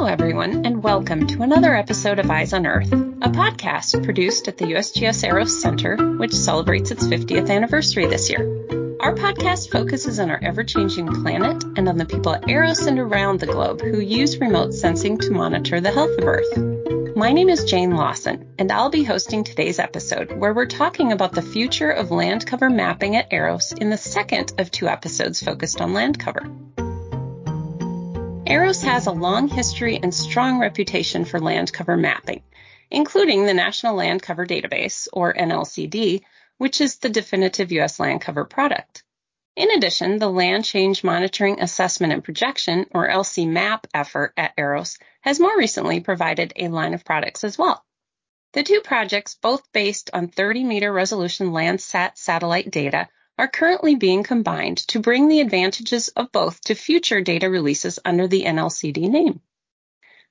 Hello, everyone, and welcome to another episode of Eyes on Earth, a podcast produced at the USGS EROS Center, which celebrates its 50th anniversary this year. Our podcast focuses on our ever changing planet and on the people at EROS and around the globe who use remote sensing to monitor the health of Earth. My name is Jane Lawson, and I'll be hosting today's episode where we're talking about the future of land cover mapping at EROS in the second of two episodes focused on land cover. EROS has a long history and strong reputation for land cover mapping, including the National Land Cover Database, or NLCD, which is the definitive U.S. land cover product. In addition, the Land Change Monitoring Assessment and Projection, or LCMAP effort at EROS, has more recently provided a line of products as well. The two projects, both based on 30 meter resolution Landsat satellite data, are currently being combined to bring the advantages of both to future data releases under the NLCD name.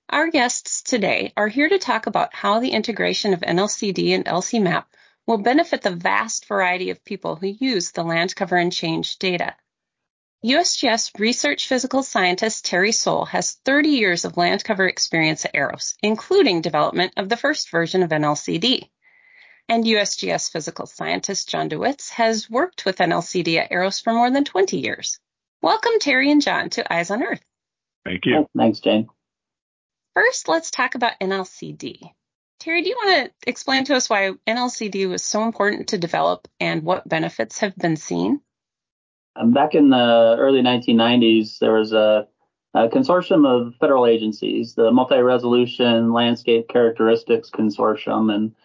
Our guests today are here to talk about how the integration of NLCD and LCMAP will benefit the vast variety of people who use the land cover and change data. USGS research physical scientist Terry Sohl has 30 years of land cover experience at EROS, including development of the first version of NLCD and USGS physical scientist John DeWitz has worked with NLCD at EROS for more than 20 years. Welcome, Terry and John, to Eyes on Earth. Thank you. Thanks, Jane. First, let's talk about NLCD. Terry, do you want to explain to us why NLCD was so important to develop and what benefits have been seen? Um, back in the early 1990s, there was a, a consortium of federal agencies, the Multi Resolution Landscape Characteristics Consortium, and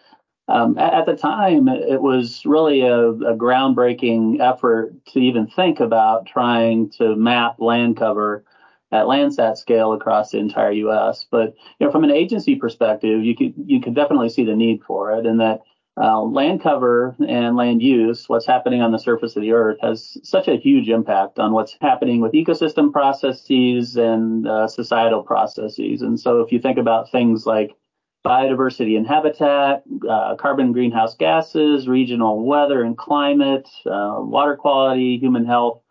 um, at, at, the time, it was really a, a, groundbreaking effort to even think about trying to map land cover at Landsat scale across the entire U.S. But you know, from an agency perspective, you could you could definitely see the need for it, and that uh, land cover and land use, what's happening on the surface of the Earth, has such a huge impact on what's happening with ecosystem processes and uh, societal processes. And so, if you think about things like biodiversity and habitat, uh, carbon greenhouse gases, regional weather and climate, uh, water quality, human health.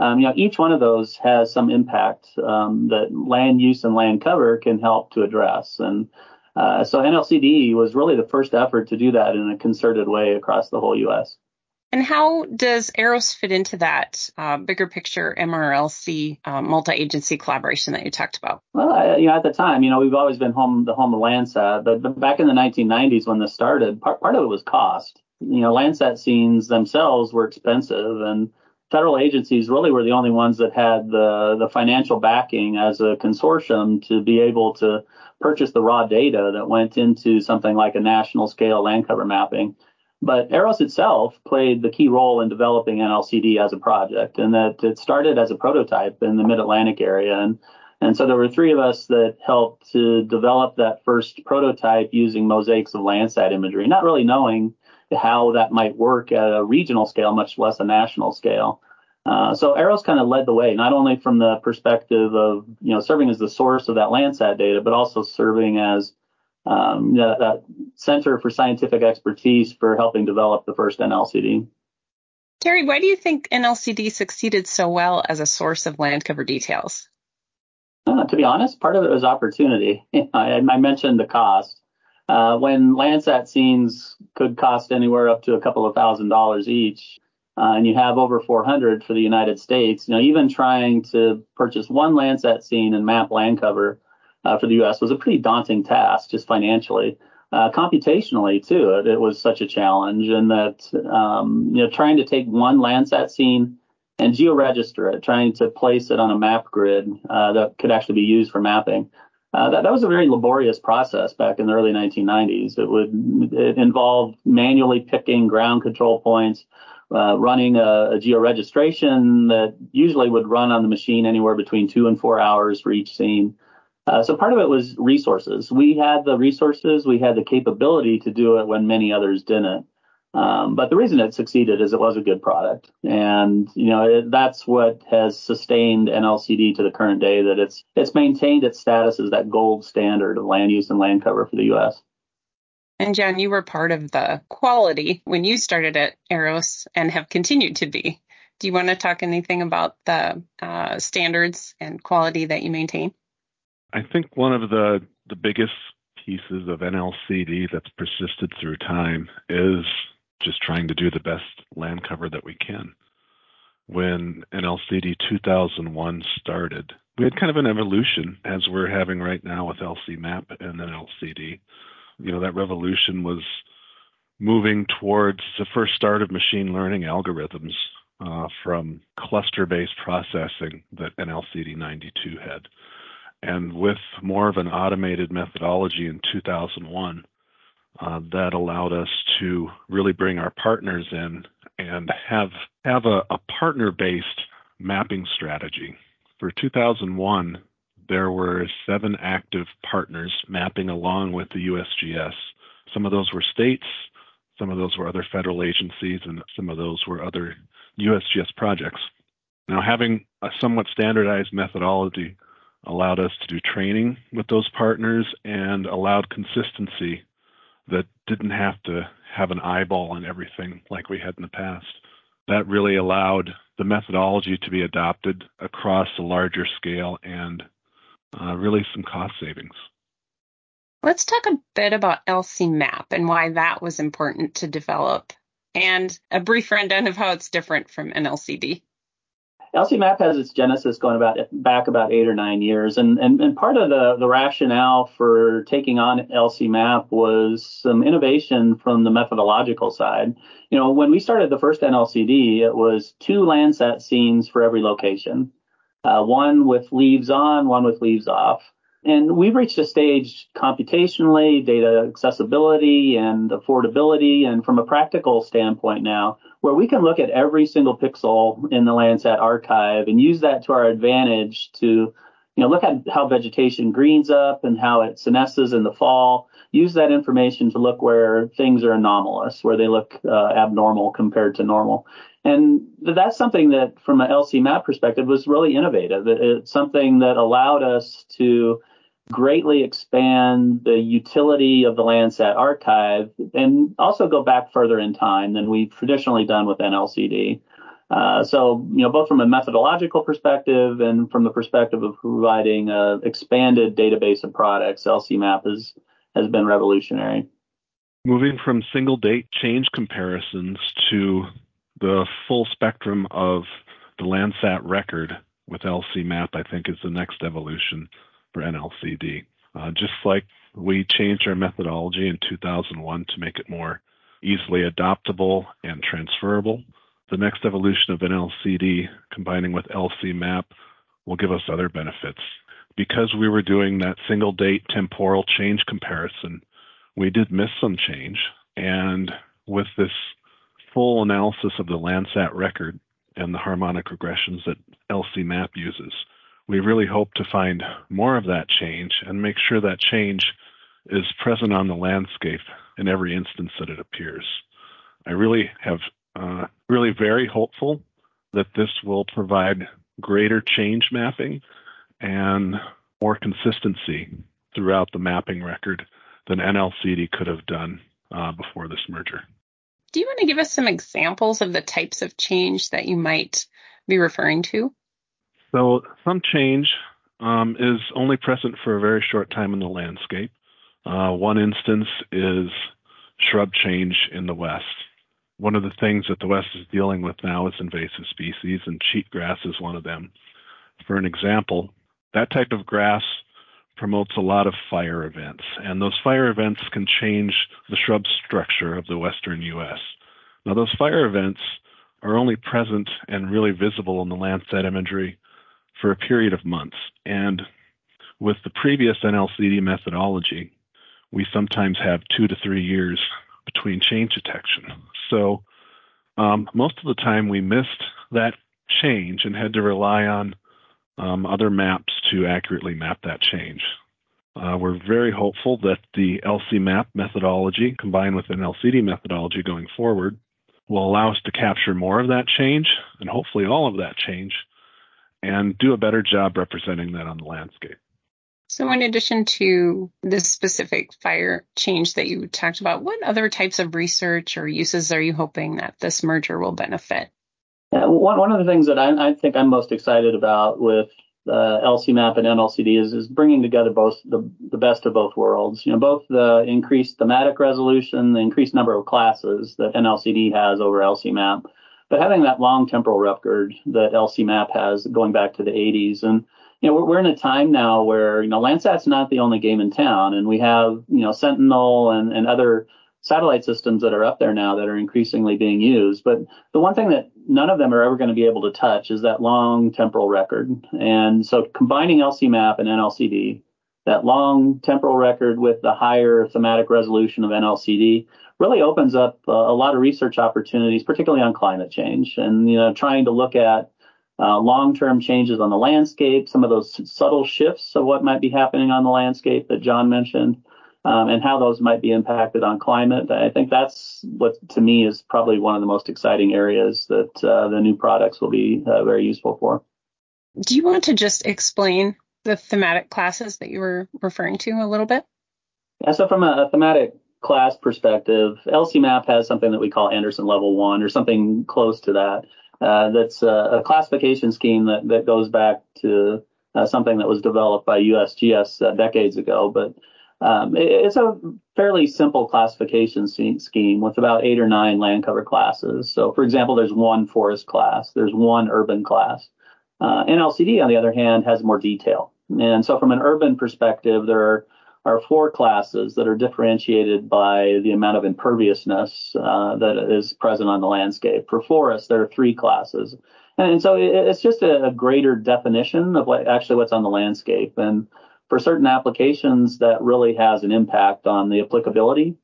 Um, you know, each one of those has some impact um, that land use and land cover can help to address. And uh, so NLCD was really the first effort to do that in a concerted way across the whole U.S. And how does Aeros fit into that uh, bigger picture MRLC uh, multi-agency collaboration that you talked about? Well, I, you know, at the time, you know, we've always been home the home of Landsat, but, but back in the 1990s when this started, part, part of it was cost. You know, Landsat scenes themselves were expensive, and federal agencies really were the only ones that had the the financial backing as a consortium to be able to purchase the raw data that went into something like a national scale land cover mapping. But EROS itself played the key role in developing NLCD as a project, and that it started as a prototype in the Mid Atlantic area. And, and so there were three of us that helped to develop that first prototype using mosaics of Landsat imagery, not really knowing how that might work at a regional scale, much less a national scale. Uh, so EROS kind of led the way, not only from the perspective of you know serving as the source of that Landsat data, but also serving as um, that, that Center for Scientific Expertise for helping develop the first NLCD. Terry, why do you think NLCD succeeded so well as a source of land cover details? Uh, to be honest, part of it was opportunity. I, I mentioned the cost. Uh, when Landsat scenes could cost anywhere up to a couple of thousand dollars each, uh, and you have over 400 for the United States, you know, even trying to purchase one Landsat scene and map land cover uh, for the U.S. was a pretty daunting task, just financially. Uh, computationally too, it, it, was such a challenge, and that um, you know trying to take one Landsat scene and georegister it, trying to place it on a map grid uh, that could actually be used for mapping. Uh, that, that was a very laborious process back in the early 1990s. It would it involved manually picking ground control points, uh, running a, a georegistration that usually would run on the machine anywhere between two and four hours for each scene. Uh, so part of it was resources. We had the resources, we had the capability to do it when many others didn't. Um, but the reason it succeeded is it was a good product, and you know it, that's what has sustained NLCD to the current day. That it's it's maintained its status as that gold standard of land use and land cover for the U.S. And John, you were part of the quality when you started at EROS and have continued to be. Do you want to talk anything about the uh, standards and quality that you maintain? I think one of the, the biggest pieces of NLCD that's persisted through time is just trying to do the best land cover that we can. When NLCD 2001 started, we had kind of an evolution as we're having right now with LCMAP and then NLCD. You know, that revolution was moving towards the first start of machine learning algorithms uh, from cluster based processing that NLCD 92 had. And with more of an automated methodology in 2001, uh, that allowed us to really bring our partners in and have have a, a partner based mapping strategy. For 2001, there were seven active partners mapping along with the USGS. Some of those were states, some of those were other federal agencies, and some of those were other USGS projects. Now, having a somewhat standardized methodology allowed us to do training with those partners and allowed consistency that didn't have to have an eyeball on everything like we had in the past. That really allowed the methodology to be adopted across a larger scale and uh, really some cost savings. Let's talk a bit about LCMAP and why that was important to develop, and a brief rundown of how it's different from NLCD. LCMAP has its genesis going about back about eight or nine years, and and, and part of the, the rationale for taking on LCMAP was some innovation from the methodological side. You know, when we started the first NLCD, it was two Landsat scenes for every location, uh, one with leaves on, one with leaves off. And we've reached a stage computationally, data accessibility and affordability, and from a practical standpoint now, where we can look at every single pixel in the Landsat archive and use that to our advantage to, you know, look at how vegetation greens up and how it senesces in the fall. Use that information to look where things are anomalous, where they look uh, abnormal compared to normal. And that's something that, from an LCMAP perspective, was really innovative. It's something that allowed us to greatly expand the utility of the Landsat archive and also go back further in time than we've traditionally done with NLCD. Uh, so, you know, both from a methodological perspective and from the perspective of providing an expanded database of products, LCMAP has, has been revolutionary. Moving from single date change comparisons to the full spectrum of the Landsat record with LCMAP, I think is the next evolution for NLCD. Uh, just like we changed our methodology in 2001 to make it more easily adoptable and transferable, the next evolution of NLCD combining with LCMAP will give us other benefits. Because we were doing that single date temporal change comparison, we did miss some change. And with this full analysis of the Landsat record and the harmonic regressions that LCMAP uses, we really hope to find more of that change and make sure that change is present on the landscape in every instance that it appears. I really have uh, really very hopeful that this will provide greater change mapping and more consistency throughout the mapping record than NLCD could have done uh, before this merger. Do you want to give us some examples of the types of change that you might be referring to? So some change um, is only present for a very short time in the landscape. Uh, one instance is shrub change in the west. One of the things that the west is dealing with now is invasive species, and cheatgrass is one of them. For an example, that type of grass promotes a lot of fire events, and those fire events can change the shrub structure of the western U.S. Now, those fire events are only present and really visible in the Landsat imagery for a period of months. And with the previous NLCD methodology, we sometimes have two to three years between change detection. So um, most of the time we missed that change and had to rely on um, other maps to accurately map that change. Uh, we're very hopeful that the LCMAP methodology combined with NLCD methodology going forward will allow us to capture more of that change and hopefully all of that change and do a better job representing that on the landscape. So, in addition to this specific fire change that you talked about, what other types of research or uses are you hoping that this merger will benefit? one, one of the things that I, I think I'm most excited about with uh, LCMAP and NLCD is, is bringing together both the, the best of both worlds. You know, both the increased thematic resolution, the increased number of classes that NLCD has over LCMAP, but having that long temporal record that LCMAP has going back to the 80s. And, you know, we're, in a time now where, you know, Landsat's not the only game in town, and we have, you know, Sentinel and, and other satellite systems that are up there now that are increasingly being used. But the one thing that none of them are ever going to be able to touch is that long temporal record. And so combining LCMAP and NLCD, that long temporal record with the higher thematic resolution of NLCD really opens up uh, a lot of research opportunities, particularly on climate change and, you know, trying to look at uh, long-term changes on the landscape, some of those subtle shifts of what might be happening on the landscape that John mentioned, um, and how those might be impacted on climate. I think that's what to me is probably one of the most exciting areas that uh, the new products will be uh, very useful for. Do you want to just explain the thematic classes that you were referring to a little bit? Yeah, so from a, a thematic class perspective, LCMAP has something that we call Anderson Level 1 or something close to that. Uh, that's a, a, classification scheme that, that goes back to uh, something that was developed by USGS uh, decades ago. But um, it's a fairly simple classification scheme with about eight or nine land cover classes. So, for example, there's one forest class, there's one urban class. Uh, NLCD, on the other hand, has more detail. And so, from an urban perspective, there are, are four classes that are differentiated by the amount of imperviousness uh, that is present on the landscape. For forests, there are three classes. And, so, it's just a, a, greater definition of what actually what's on the landscape. And for certain applications that really has an impact on the applicability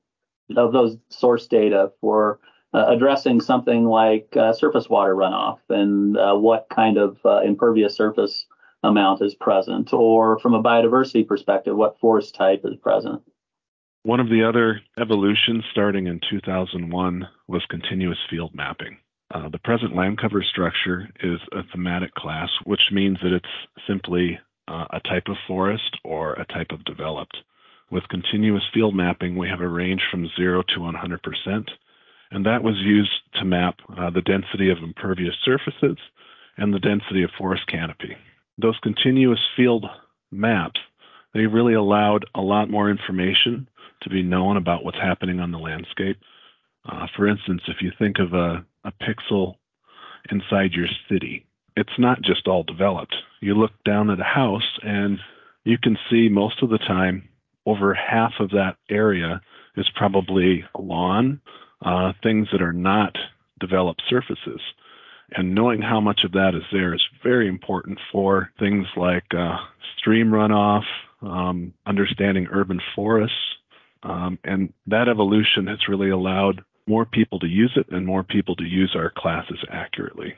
of those source data for uh, addressing something like uh, surface water runoff and uh, what kind of uh, impervious surface amount is present, or from a biodiversity perspective, what forest type is present. One of the other evolutions starting in 2001 was continuous field mapping. Uh, the present land cover structure is a thematic class, which means that it's simply uh, a type of forest or a type of developed. With continuous field mapping, we have a range from 0 to 100%, and that was used to map uh, the density of impervious surfaces and the density of forest canopy. Those continuous field maps, they really allowed a lot more information to be known about what's happening on the landscape. Uh, for instance, if you think of a, a pixel inside your city, it's not just all developed. You look down at a house and you can see most of the time over half of that area is probably lawn, uh, things that are not developed surfaces. And knowing how much of that is there is very important for things like uh, stream runoff, um, understanding urban forests. Um, and that evolution has really allowed more people to use it and more people to use our classes accurately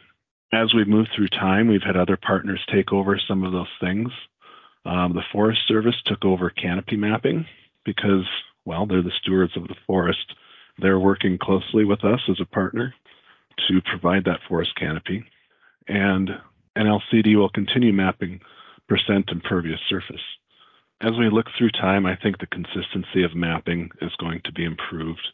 as we've moved through time, we've had other partners take over some of those things. Um, the Forest Service took over canopy mapping because, well, they're the stewards of the forest. They're working closely with us as a partner to provide that forest canopy. And NLCD will continue mapping percent impervious surface. As we look through time, I think the consistency of mapping is going to be improved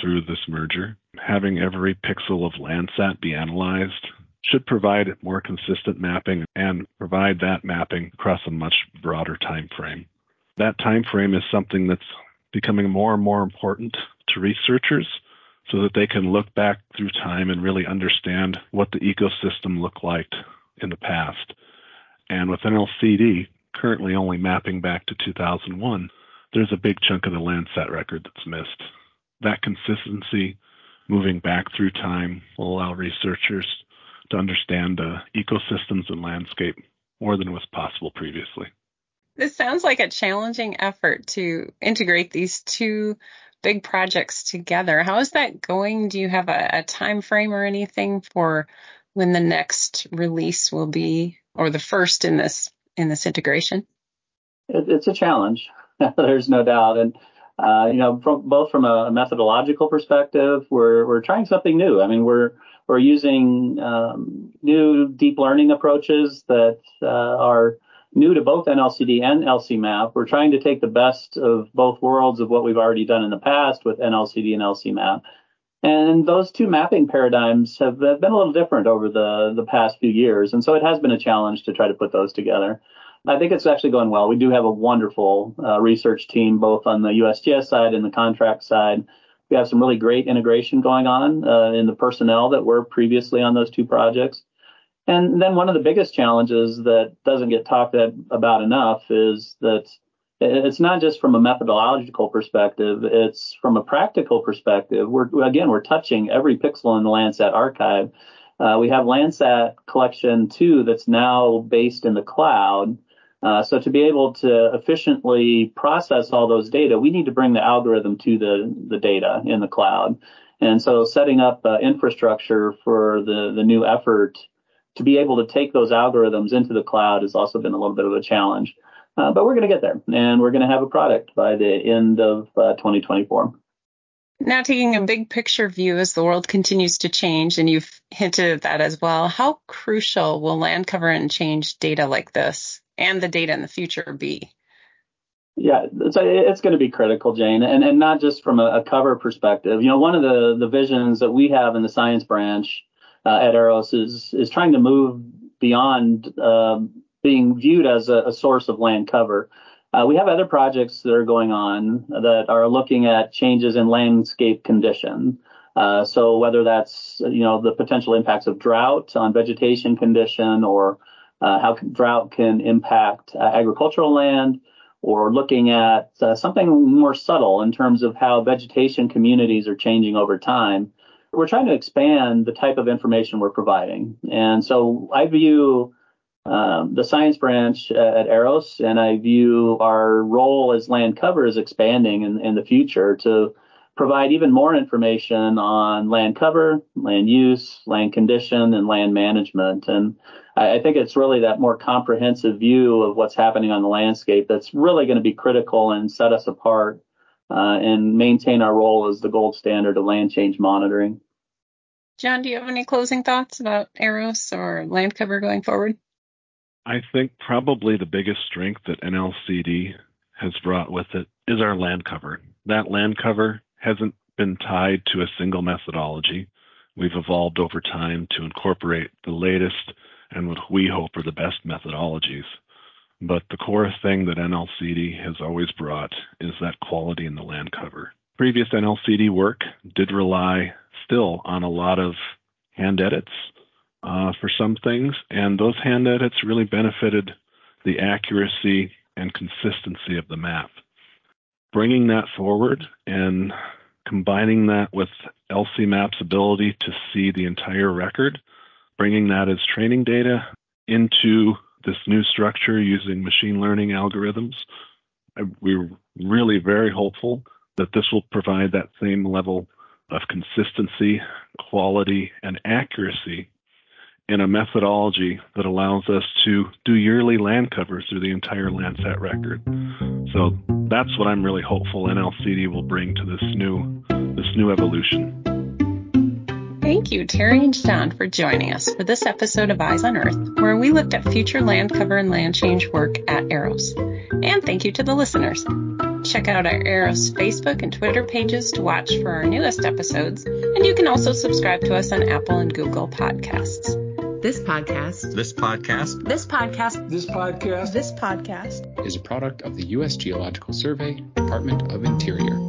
through this merger. Having every pixel of Landsat be analyzed should provide more consistent mapping and provide that mapping across a much broader time frame. That time frame is something that's becoming more and more important to researchers so that they can look back through time and really understand what the ecosystem looked like in the past. And with NLCD currently only mapping back to 2001, there's a big chunk of the Landsat record that's missed. That consistency moving back through time will allow researchers to understand uh, ecosystems and landscape more than was possible previously. This sounds like a challenging effort to integrate these two big projects together. How is that going? Do you have a, a time frame or anything for when the next release will be, or the first in this in this integration? It, it's a challenge. There's no doubt, and uh, you know, from, both from a methodological perspective, we're we're trying something new. I mean, we're we're using um, new deep learning approaches that uh, are new to both NLCD and LCMAP. We're trying to take the best of both worlds of what we've already done in the past with NLCD and LCMAP And those two mapping paradigms have been a little different over the, the past few years. And so it has been a challenge to try to put those together. I think it's actually going well. We do have a wonderful uh, research team, both on the USGS side and the contract side. We have some really great integration going on uh, in the personnel that were previously on those two projects. And then one of the biggest challenges that doesn't get talked about enough is that it's not just from a methodological perspective, it's from a practical perspective. We're, again, we're touching every pixel in the Landsat archive. Uh, we have Landsat collection 2 that's now based in the cloud. Uh, so to be able to efficiently process all those data, we need to bring the algorithm to the, the data in the cloud. And so setting up uh, infrastructure for the, the new effort to be able to take those algorithms into the cloud has also been a little bit of a challenge. Uh, but we're going to get there, and we're going to have a product by the end of uh, 2024. Now, taking a big picture view as the world continues to change, and you've hinted at that as well, how crucial will land cover and change data like this and the data in the future be? Yeah, it's, it's going to be critical, Jane, and, and not just from a, a, cover perspective. You know, one of the, the visions that we have in the science branch uh, at EROS is, is trying to move beyond um, being viewed as a, a source of land cover. Uh, we have other projects that are going on that are looking at changes in landscape condition. Uh, so whether that's you know the potential impacts of drought on vegetation condition, or uh, how drought can impact uh, agricultural land, or looking at uh, something more subtle in terms of how vegetation communities are changing over time. We're trying to expand the type of information we're providing, and so I view um, the science branch at EROS, and I view our role as land cover is expanding in, in the future to provide even more information on land cover, land use, land condition, and land management. And I, I think it's really that more comprehensive view of what's happening on the landscape that's really going to be critical and set us apart uh, and maintain our role as the gold standard of land change monitoring. John, do you have any closing thoughts about EROS or land cover going forward? I think probably the biggest strength that NLCD has brought with it is our land cover. That land cover hasn't been tied to a single methodology. We've evolved over time to incorporate the latest and what we hope are the best methodologies. But the core thing that NLCD has always brought is that quality in the land cover. Previous NLCD work did rely still on a lot of hand edits uh, for some things, and those hand edits really benefited the accuracy and consistency of the map. Bringing that forward and combining that with LCMAP's ability to see the entire record, bringing that as training data into this new structure using machine learning algorithms, we're really very hopeful that this will provide that same level of consistency, quality, and accuracy in a methodology that allows us to do yearly land covers through the entire Landsat record. So that's what I'm really hopeful NLCD will bring to this new this new evolution. Thank you, Terry and John, for joining us for this episode of Eyes on Earth, where we looked at future land cover and land change work at EROS. And thank you to the listeners. Check out our EROS Facebook and Twitter pages to watch for our newest episodes, and you can also subscribe to us on Apple and Google Podcasts. This podcast. This podcast. This podcast. This podcast. This podcast is a product of the U.S. Geological Survey, Department of Interior.